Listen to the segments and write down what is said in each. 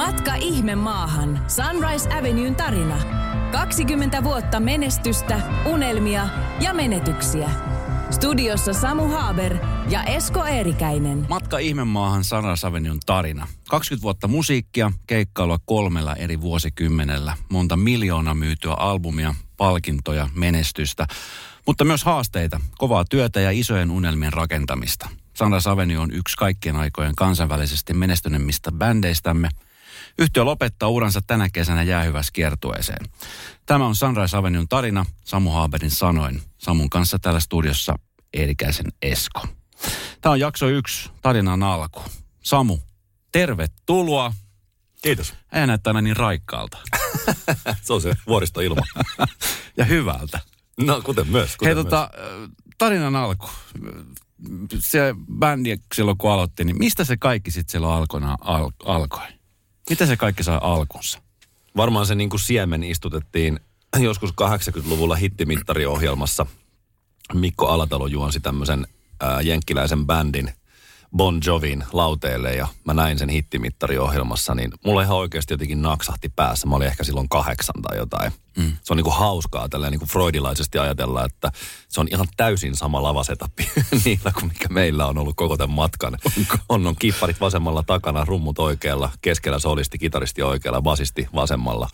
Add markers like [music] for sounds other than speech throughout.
Matka ihme maahan. Sunrise Avenuen tarina. 20 vuotta menestystä, unelmia ja menetyksiä. Studiossa Samu Haaber ja Esko Eerikäinen. Matka ihmemaahan Sunrise Avenuen tarina. 20 vuotta musiikkia, keikkailua kolmella eri vuosikymmenellä, monta miljoonaa myytyä albumia, palkintoja, menestystä, mutta myös haasteita, kovaa työtä ja isojen unelmien rakentamista. Sunrise Avenue on yksi kaikkien aikojen kansainvälisesti menestyneimmistä bändeistämme. Yhtiö lopettaa uransa tänä kesänä jäähyvässä kiertueeseen. Tämä on Sunrise Avenue'n tarina Samu Haaberin sanoin. Samun kanssa täällä studiossa Eerikäisen Esko. Tämä on jakso yksi, tarinan alku. Samu, tervetuloa. Kiitos. Ei näyttää aina niin raikkaalta. [laughs] se on se vuoristoilma. [laughs] ja hyvältä. No, kuten myös. Kuten Hei, myös. tota, tarinan alku. Se bändi silloin kun aloitti, niin mistä se kaikki sitten silloin alkona al- alkoi? Miten se kaikki sai alkunsa? Varmaan se niin kuin siemen istutettiin joskus 80-luvulla hittimittariohjelmassa. Mikko Alatalo juonsi tämmöisen ää, jenkkiläisen bändin Bon Jovin lauteelle ja mä näin sen hittimittariohjelmassa, niin mulla ihan oikeasti jotenkin naksahti päässä. Mä olin ehkä silloin kahdeksan tai jotain. Mm. Se on niinku hauskaa tällä niinku freudilaisesti ajatella, että se on ihan täysin sama lavasetappi [laughs] niillä kuin mikä meillä on ollut koko tämän matkan. On, on kipparit vasemmalla takana, rummut oikealla, keskellä solisti, kitaristi oikealla, basisti vasemmalla.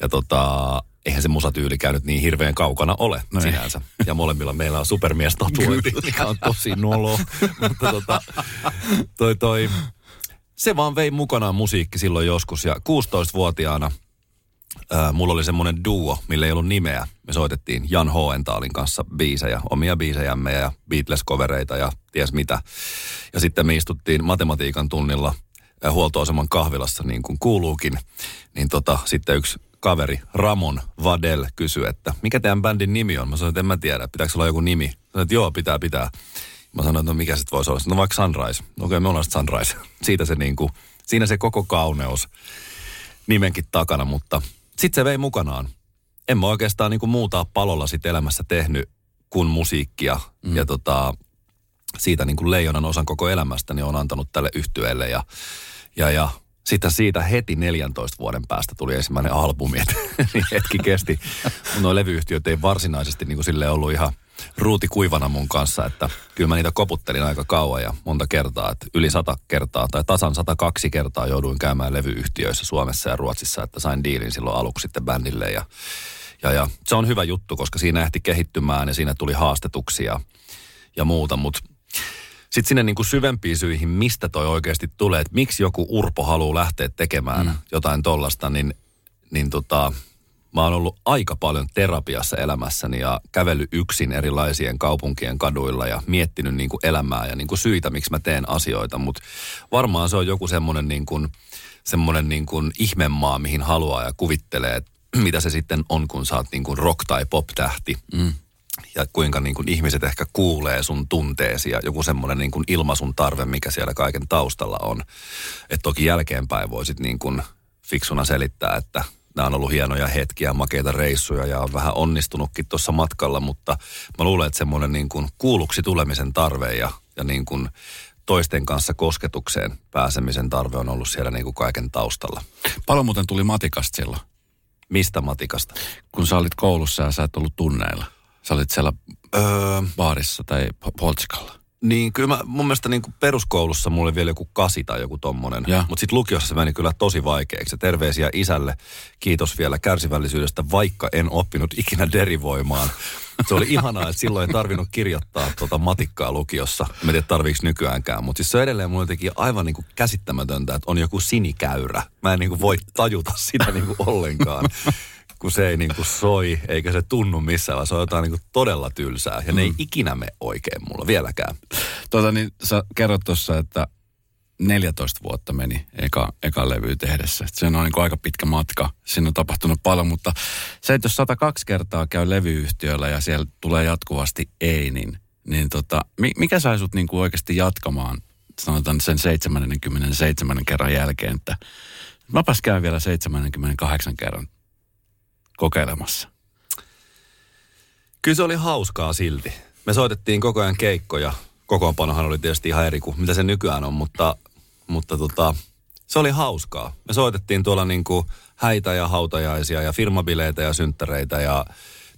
Ja tota, eihän se musatyyli käynyt niin hirveän kaukana ole no sinänsä. Ja molemmilla meillä on supermies tatuointi, mikä on tosi nolo. [laughs] Mutta tota, toi, toi, se vaan vei mukanaan musiikki silloin joskus. Ja 16-vuotiaana ää, mulla oli semmoinen duo, millä ei ollut nimeä. Me soitettiin Jan Hoentaalin kanssa biisejä, omia biisejämme ja Beatles-kovereita ja ties mitä. Ja sitten me istuttiin matematiikan tunnilla huoltoaseman kahvilassa niin kuin kuuluukin. Niin tota, sitten yksi kaveri Ramon Vadel kysyi, että mikä teidän bändin nimi on? Mä sanoin, että en mä tiedä, pitääkö olla joku nimi? Sanoin, että joo, pitää, pitää. Mä sanoin, että no mikä sitten voisi olla? No vaikka Sunrise. No okei, me ollaan Sunrise. [laughs] Siitä se niinku, siinä se koko kauneus nimenkin takana, mutta sitten se vei mukanaan. En mä oikeastaan niinku muuta palolla sit elämässä tehnyt kuin musiikkia. Mm. Ja tota, siitä niinku leijonan osan koko elämästäni on antanut tälle yhtyeelle ja, ja, ja sitten siitä heti 14 vuoden päästä tuli ensimmäinen albumi, että [laughs] niin hetki kesti. Mun nuo levyyhtiöt ei varsinaisesti niin kuin sille ollut ihan ruuti kuivana mun kanssa, että kyllä mä niitä koputtelin aika kauan ja monta kertaa, että yli sata kertaa tai tasan 102 kertaa jouduin käymään levyyhtiöissä Suomessa ja Ruotsissa, että sain diilin silloin aluksi sitten bändille ja, ja, ja se on hyvä juttu, koska siinä ehti kehittymään ja siinä tuli haastetuksia ja muuta, mutta sitten sinne niin kuin syvempiin syihin, mistä toi oikeasti tulee, että miksi joku urpo haluaa lähteä tekemään mm. jotain tollasta, niin, niin tota, mä oon ollut aika paljon terapiassa elämässäni ja kävellyt yksin erilaisien kaupunkien kaduilla ja miettinyt niin kuin elämää ja niin kuin syitä, miksi mä teen asioita, mutta varmaan se on joku semmoinen niin kuin, semmoinen niin kuin ihmemaa, mihin haluaa ja kuvittelee, että mitä se sitten on, kun sä oot niin kuin rock- tai pop-tähti. Mm ja kuinka niin kuin ihmiset ehkä kuulee sun tunteesi ja joku semmoinen niin kuin ilmaisun tarve, mikä siellä kaiken taustalla on. Että toki jälkeenpäin voisit niin kuin fiksuna selittää, että nämä on ollut hienoja hetkiä, makeita reissuja ja on vähän onnistunutkin tuossa matkalla, mutta mä luulen, että semmoinen niin kuin kuulluksi tulemisen tarve ja, ja niin kuin toisten kanssa kosketukseen pääsemisen tarve on ollut siellä niin kuin kaiken taustalla. Paljon muuten tuli matikasta silloin, Mistä matikasta? kun sä olit koulussa ja sä et ollut tunneilla. Sä olit siellä Öö, baarissa tai po- poltsikalla. Niin, kyllä mä, mun mielestä niin kuin peruskoulussa mulla oli vielä joku kasi tai joku tommonen. Mutta sitten lukiossa se meni kyllä tosi vaikeaksi. Terveisiä isälle. Kiitos vielä kärsivällisyydestä, vaikka en oppinut ikinä derivoimaan. Se oli ihanaa, että silloin ei tarvinnut kirjoittaa tuota matikkaa lukiossa. Mä en tiedä, tarviiko nykyäänkään. Mutta siis se on edelleen mulle teki aivan niin kuin käsittämätöntä, että on joku sinikäyrä. Mä en niin kuin voi tajuta sitä niin kuin ollenkaan kun se ei niin kuin soi, eikä se tunnu missään, vaan se on jotain niin kuin todella tylsää. Ja ne ei ikinä me oikein mulla vieläkään. Tota niin, sä kerrot tuossa, että 14 vuotta meni eka, eka levy tehdessä. Se on niin aika pitkä matka. Siinä on tapahtunut paljon, mutta se, että jos 102 kertaa käy levyyhtiöllä ja siellä tulee jatkuvasti ei, niin, niin tota, mi- mikä sai sut niin kuin oikeasti jatkamaan, sanotaan sen 77 kerran jälkeen, että mäpäs käyn vielä 78 kerran kokeilemassa. Kyllä se oli hauskaa silti. Me soitettiin koko ajan keikkoja. Kokoonpanohan oli tietysti ihan eri kuin mitä se nykyään on, mutta, mutta tota, Se oli hauskaa. Me soitettiin tuolla niin kuin häitä ja hautajaisia ja firmabileitä ja synttäreitä ja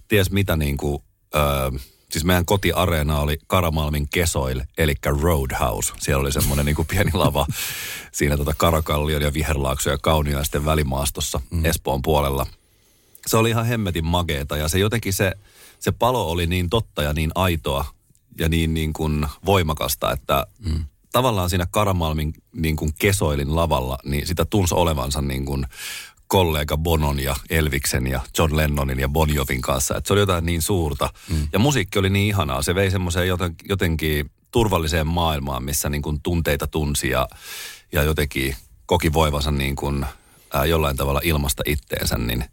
ties mitä niin kuin, öö, siis meidän kotiareena oli Karamalmin Kesoil, eli Roadhouse. Siellä oli semmoinen niin kuin pieni lava [laughs] siinä tota Karakallion ja Viherlaakso ja Kauniaisten välimaastossa mm. Espoon puolella. Se oli ihan hemmetin mageeta ja se jotenkin se, se palo oli niin totta ja niin aitoa ja niin, niin kuin voimakasta, että mm. tavallaan siinä Karamalmin niin kuin Kesoilin lavalla, niin sitä tunsi olevansa niin kuin kollega Bonon ja Elviksen ja John Lennonin ja Bon Jovin kanssa. Että se oli jotain niin suurta. Mm. Ja musiikki oli niin ihanaa. Se vei semmoiseen joten, jotenkin turvalliseen maailmaan, missä niin kuin tunteita tunsi ja, ja jotenkin koki voivansa niin kuin, ää, jollain tavalla ilmasta itteensä. Niin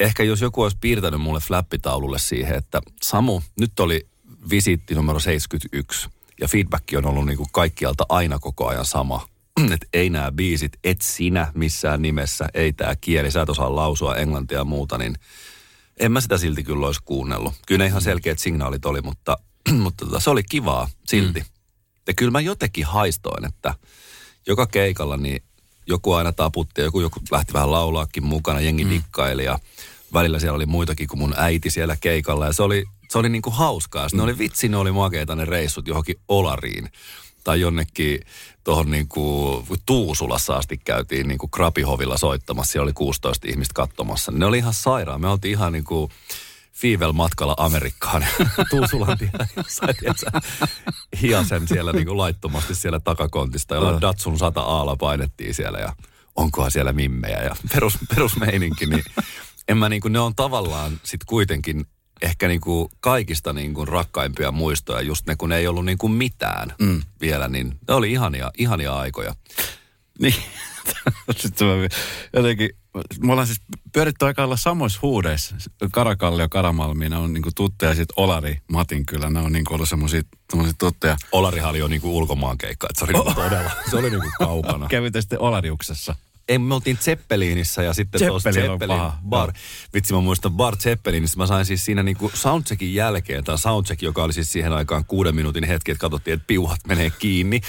ehkä jos joku olisi piirtänyt mulle flappitaululle siihen, että Samu, nyt oli visiitti numero 71 ja feedback on ollut niin kuin kaikkialta aina koko ajan sama [clears throat] – että ei nämä biisit, et sinä missään nimessä, ei tämä kieli, sä et osaa lausua englantia ja muuta, niin en mä sitä silti kyllä olisi kuunnellut. Kyllä ne ihan selkeät signaalit oli, mutta, [clears throat] mutta tota, se oli kivaa silti. Mm. Ja kyllä mä jotenkin haistoin, että joka keikalla niin joku aina taputti ja joku, joku lähti vähän laulaakin mukana, jengi mm. dikkaili ja välillä siellä oli muitakin kuin mun äiti siellä keikalla ja se oli, se oli niinku hauskaa. Mm. Ne oli vitsi, ne oli makeita ne reissut johonkin Olariin tai jonnekin tuohon niin kuin Tuusulassa asti käytiin niin kuin Krapihovilla soittamassa. Siellä oli 16 ihmistä katsomassa. Ne oli ihan sairaan. Me oltiin ihan niin kuin Fiivel matkalla Amerikkaan. [laughs] Tuusulan jossain, hiasen siellä niin kuin laittomasti siellä takakontista, jolla Datsun 100 aala painettiin siellä ja onkohan siellä mimmejä ja perus, perusmeininki, niin en mä niin kuin, ne on tavallaan sitten kuitenkin ehkä niin kuin kaikista niin kuin rakkaimpia muistoja, just ne kun ei ollut niin kuin mitään mm. vielä, niin ne oli ihania, ihania aikoja. Niin, [laughs] sitten mä jotenkin, me ollaan siis pyöritty aika olla samoissa huudeissa. Karakalli ja Karamalmi, ne on niinku tuttuja. Sitten Olari, Matin kyllä, ne on niinku ollut semmoisia tuttuja. Olarihan oli jo niinku ulkomaankeikka, että se oli niinku [laughs] todella, se oli niinku kaukana. Kävitte sitten Olariuksessa? Ei, me oltiin Zeppelinissä ja sitten tuossa Zeppelin bar. Vitsi mä muistan bar Zeppelinissä. Mä sain siis siinä niinku soundcheckin jälkeen, tämä soundcheck, joka oli siis siihen aikaan kuuden minuutin hetki, että katsottiin, että piuhat menee kiinni.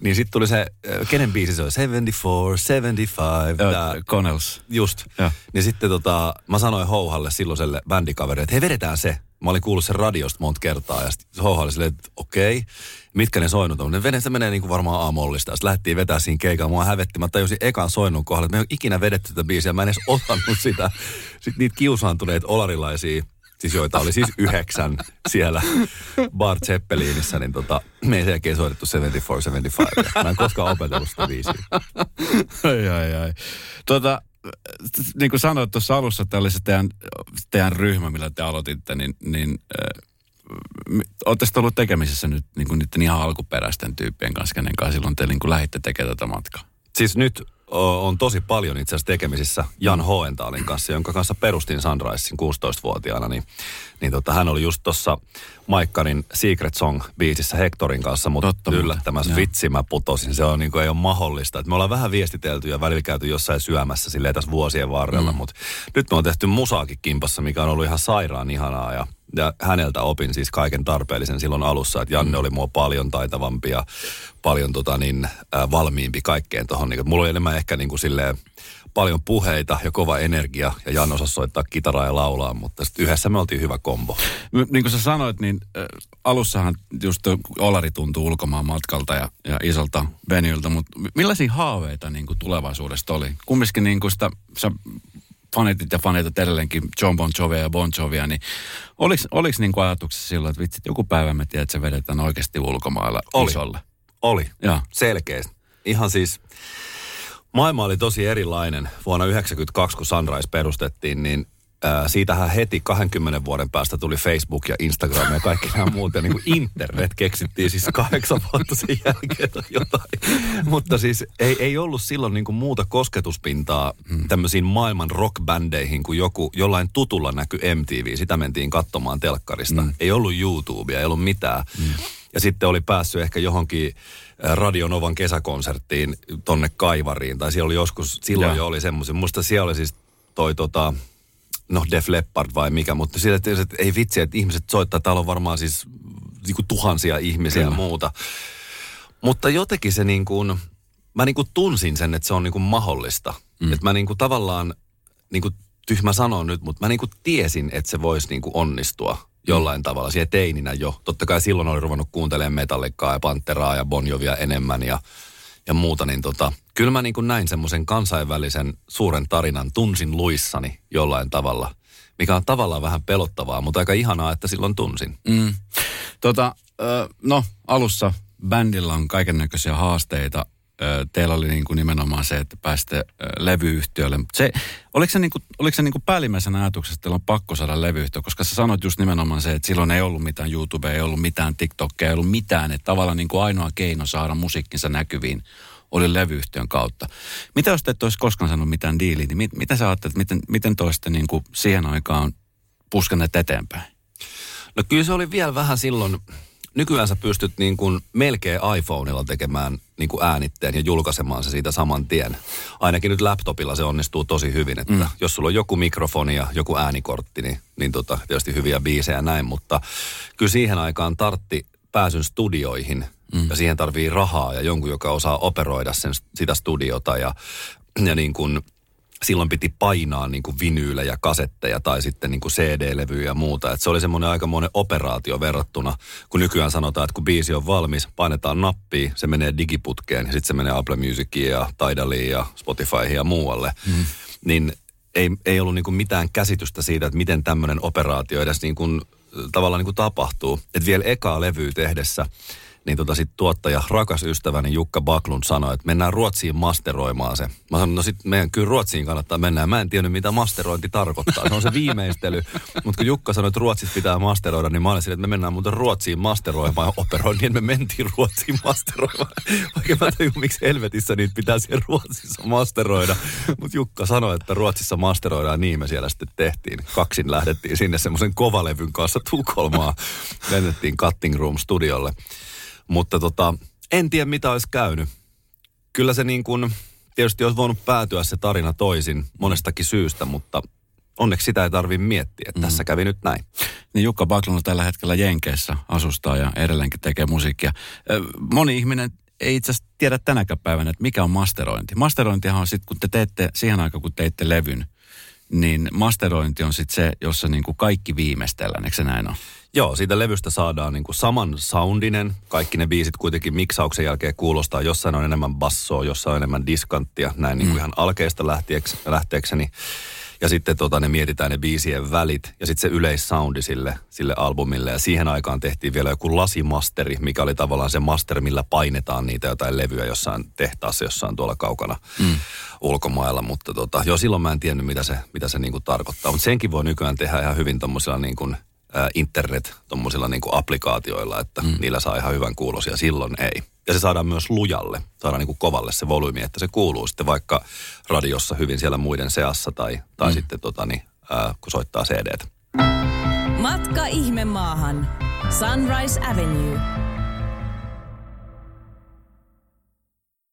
niin sitten tuli se, kenen biisi se oli? 74, 75. Ja, Connells. Just. Ja. Niin sitten tota, mä sanoin Houhalle silloiselle bändikaverille, että hei vedetään se. Mä olin kuullut sen radiosta monta kertaa ja sitten Houha oli silleen, että okei. Okay mitkä ne soinut on. Ne veneessä menee niin kuin varmaan aamollista. Sitten lähtiin vetää siinä keikalla. Mua hävetti. Mä tajusin ekan soinnun kohdalla, että me ei ole ikinä vedetty tätä biisiä. Mä en edes osannut sitä. Sitten niitä kiusaantuneita olarilaisia siis joita oli siis yhdeksän siellä Bar Zeppelinissä, niin tota, me ei sen jälkeen soitettu 74-75. Mä en koskaan opetellut sitä biisiä. ai, ai, ai. Tota, niin kuin sanoit tuossa alussa, että oli se teidän, teidän ryhmä, millä te aloititte, niin, niin äh, Oletteko ollut tekemisissä nyt niin kuin niiden ihan alkuperäisten tyyppien kanssa, kenen kanssa silloin te niin lähditte tekemään tätä matkaa? Siis nyt on tosi paljon itse asiassa tekemisissä Jan Hoentaalin kanssa, jonka kanssa perustin Sunrisein 16-vuotiaana. Niin, niin tota, hän oli just tuossa Maikkarin Secret Song-biisissä Hectorin kanssa, mutta Totta, yllättämässä vitsi mä putosin. Se on, niin kuin, ei ole mahdollista. Et me ollaan vähän viestitelty ja välillä käyty jossain syömässä silleen tässä vuosien varrella, mm. mutta nyt me on tehty musaakin kimpassa, mikä on ollut ihan sairaan ihanaa ja ja häneltä opin siis kaiken tarpeellisen silloin alussa, että Janne mm. oli mua paljon taitavampi ja paljon tota niin, äh, valmiimpi kaikkeen tuohon. Niin, mulla oli enemmän ehkä niin kuin silleen, paljon puheita ja kova energia ja Jan osasi soittaa kitaraa ja laulaa, mutta sitten yhdessä me oltiin hyvä kombo. Niin kuin sä sanoit, niin äh, alussahan just Olari tuntuu ulkomaan matkalta ja, ja isolta venyltä, mutta millaisia haaveita niin kuin tulevaisuudesta oli? Kumminkin niin kuin sitä, sä fanitit ja fanitat edelleenkin John Bon Jovia ja Bon Jovia, niin oliko, oliko niin kuin ajatuksessa silloin, että vitsit, joku päivä me tiedät, että se vedetään oikeasti ulkomailla oli. isolle? Oli, ja. selkeästi. Ihan siis, maailma oli tosi erilainen. Vuonna 1992, kun Sunrise perustettiin, niin Ää, siitähän heti 20 vuoden päästä tuli Facebook ja Instagram ja kaikki nämä muut. Ja niin kuin internet keksittiin siis kahdeksan vuotta sen jälkeen tai jotain. Mutta siis ei, ei ollut silloin niin kuin muuta kosketuspintaa hmm. tämmöisiin maailman rockbändeihin kuin joku, jollain tutulla näky MTV. Sitä mentiin katsomaan telkkarista. Hmm. Ei ollut YouTubea, ei ollut mitään. Hmm. Ja sitten oli päässyt ehkä johonkin Radionovan kesäkonserttiin tonne Kaivariin. Tai siellä oli joskus, silloin ja. jo oli semmoisen. Musta siellä oli siis toi tota, no Def Leppard vai mikä, mutta sillä, että, ei vitsi, että ihmiset soittaa, täällä on varmaan siis niin kuin tuhansia ihmisiä Kyllä. ja muuta. Mutta jotenkin se niin kuin, mä niinku tunsin sen, että se on niinku mahdollista. Mm. Että mä niinku tavallaan, niinku tyhmä sanon nyt, mutta mä niinku tiesin, että se voisi niinku onnistua jollain mm. tavalla. Siellä teininä jo. Totta kai silloin oli ruvennut kuuntelemaan Metallicaa ja Panteraa ja Bonjovia enemmän ja, ja muuta. Niin tota, kyllä mä niinku näin semmoisen kansainvälisen suuren tarinan, tunsin luissani jollain tavalla. Mikä on tavallaan vähän pelottavaa, mutta aika ihanaa, että silloin tunsin. Mm. Tota, no alussa bändillä on kaiken näköisiä haasteita teillä oli niin kuin nimenomaan se, että pääsitte levyyhtiölle. Se, oliko se, niin kuin, oliko se niin kuin päällimmäisenä ajatuksessa, että teillä on pakko saada levyyhtiö? Koska sä sanoit just nimenomaan se, että silloin ei ollut mitään YouTubea, ei ollut mitään TikTokia, ei ollut mitään. Että tavallaan niin kuin ainoa keino saada musiikkinsa näkyviin oli levyyhtiön kautta. Mitä jos te et olisi koskaan sanonut mitään diiliä, niin mit, mitä sä ajattelet, miten, miten te olisitte niin kuin siihen aikaan puskanneet eteenpäin? No kyllä se oli vielä vähän silloin nykyään sä pystyt niin kuin melkein iPhoneilla tekemään niin kuin äänitteen ja julkaisemaan se siitä saman tien. Ainakin nyt laptopilla se onnistuu tosi hyvin, että mm. jos sulla on joku mikrofoni ja joku äänikortti, niin, niin tota, tietysti hyviä biisejä näin, mutta kyllä siihen aikaan tartti pääsyn studioihin mm. ja siihen tarvii rahaa ja jonkun, joka osaa operoida sen, sitä studiota ja, ja niin kuin silloin piti painaa niin kuin vinyylejä, kasetteja tai sitten niin kuin CD-levyjä ja muuta. Et se oli semmoinen aikamoinen operaatio verrattuna, kun nykyään sanotaan, että kun biisi on valmis, painetaan nappia, se menee digiputkeen ja sitten se menee Apple Musiciin ja Tidaliin ja Spotifyhin ja muualle. Mm. Niin ei, ei ollut niin kuin mitään käsitystä siitä, että miten tämmöinen operaatio edes niin kuin, tavallaan niin kuin tapahtuu. Että vielä ekaa levyä tehdessä – niin tota sit tuottaja, rakas ystäväni Jukka Baklund sanoi, että mennään Ruotsiin masteroimaan se. Mä sanoin, no sit meidän kyllä Ruotsiin kannattaa mennä. Mä en tiennyt, mitä masterointi tarkoittaa. Se on se viimeistely. [laughs] Mutta kun Jukka sanoi, että Ruotsissa pitää masteroida, niin mä olin sille, että me mennään muuten Ruotsiin masteroimaan ja operoin, niin me mentiin Ruotsiin masteroimaan. [laughs] Vaikka mä tajun, miksi helvetissä niitä pitää siellä Ruotsissa masteroida. Mutta Jukka sanoi, että Ruotsissa masteroidaan, niin me siellä sitten tehtiin. Kaksin lähdettiin sinne semmoisen kovalevyn kanssa Tukholmaa. Lennettiin Cutting Room studiolle. Mutta tota, en tiedä mitä olisi käynyt. Kyllä se niin kuin, tietysti olisi voinut päätyä se tarina toisin monestakin syystä, mutta onneksi sitä ei tarvitse miettiä, että mm. tässä kävi nyt näin. Niin Jukka Baklun on tällä hetkellä Jenkeissä asustaa ja edelleenkin tekee musiikkia. Moni ihminen ei itse asiassa tiedä tänäkään päivänä, että mikä on masterointi. Masterointihan on sitten, kun te teette, siihen aikaan kun teitte levyn, niin masterointi on sitten se, jossa niin kuin kaikki viimeistellään, eikö se näin ole? Joo, siitä levystä saadaan niin kuin saman soundinen. Kaikki ne biisit kuitenkin miksauksen jälkeen kuulostaa. Jossain on enemmän bassoa, jossain on enemmän diskanttia. Näin niin kuin mm. ihan alkeesta lähteekseni. Ja sitten tota, ne mietitään ne biisien välit ja sitten se yleissoundi sille, sille albumille. Ja siihen aikaan tehtiin vielä joku lasimasteri, mikä oli tavallaan se master, millä painetaan niitä jotain levyjä jossain tehtaassa, jossain tuolla kaukana mm. ulkomailla. Mutta tota, jo silloin mä en tiennyt, mitä se, mitä se niinku tarkoittaa. Mutta senkin voi nykyään tehdä ihan hyvin tuommoisilla niin kuin – internet tuommoisilla niin applikaatioilla, että mm. niillä saa ihan hyvän kuulosia, silloin ei. Ja se saadaan myös lujalle, saadaan niin kuin kovalle se volyymi, että se kuuluu sitten vaikka radiossa hyvin siellä muiden seassa tai, tai mm. sitten tota, niin, ää, kun soittaa cd Matka ihme maahan. Sunrise Avenue.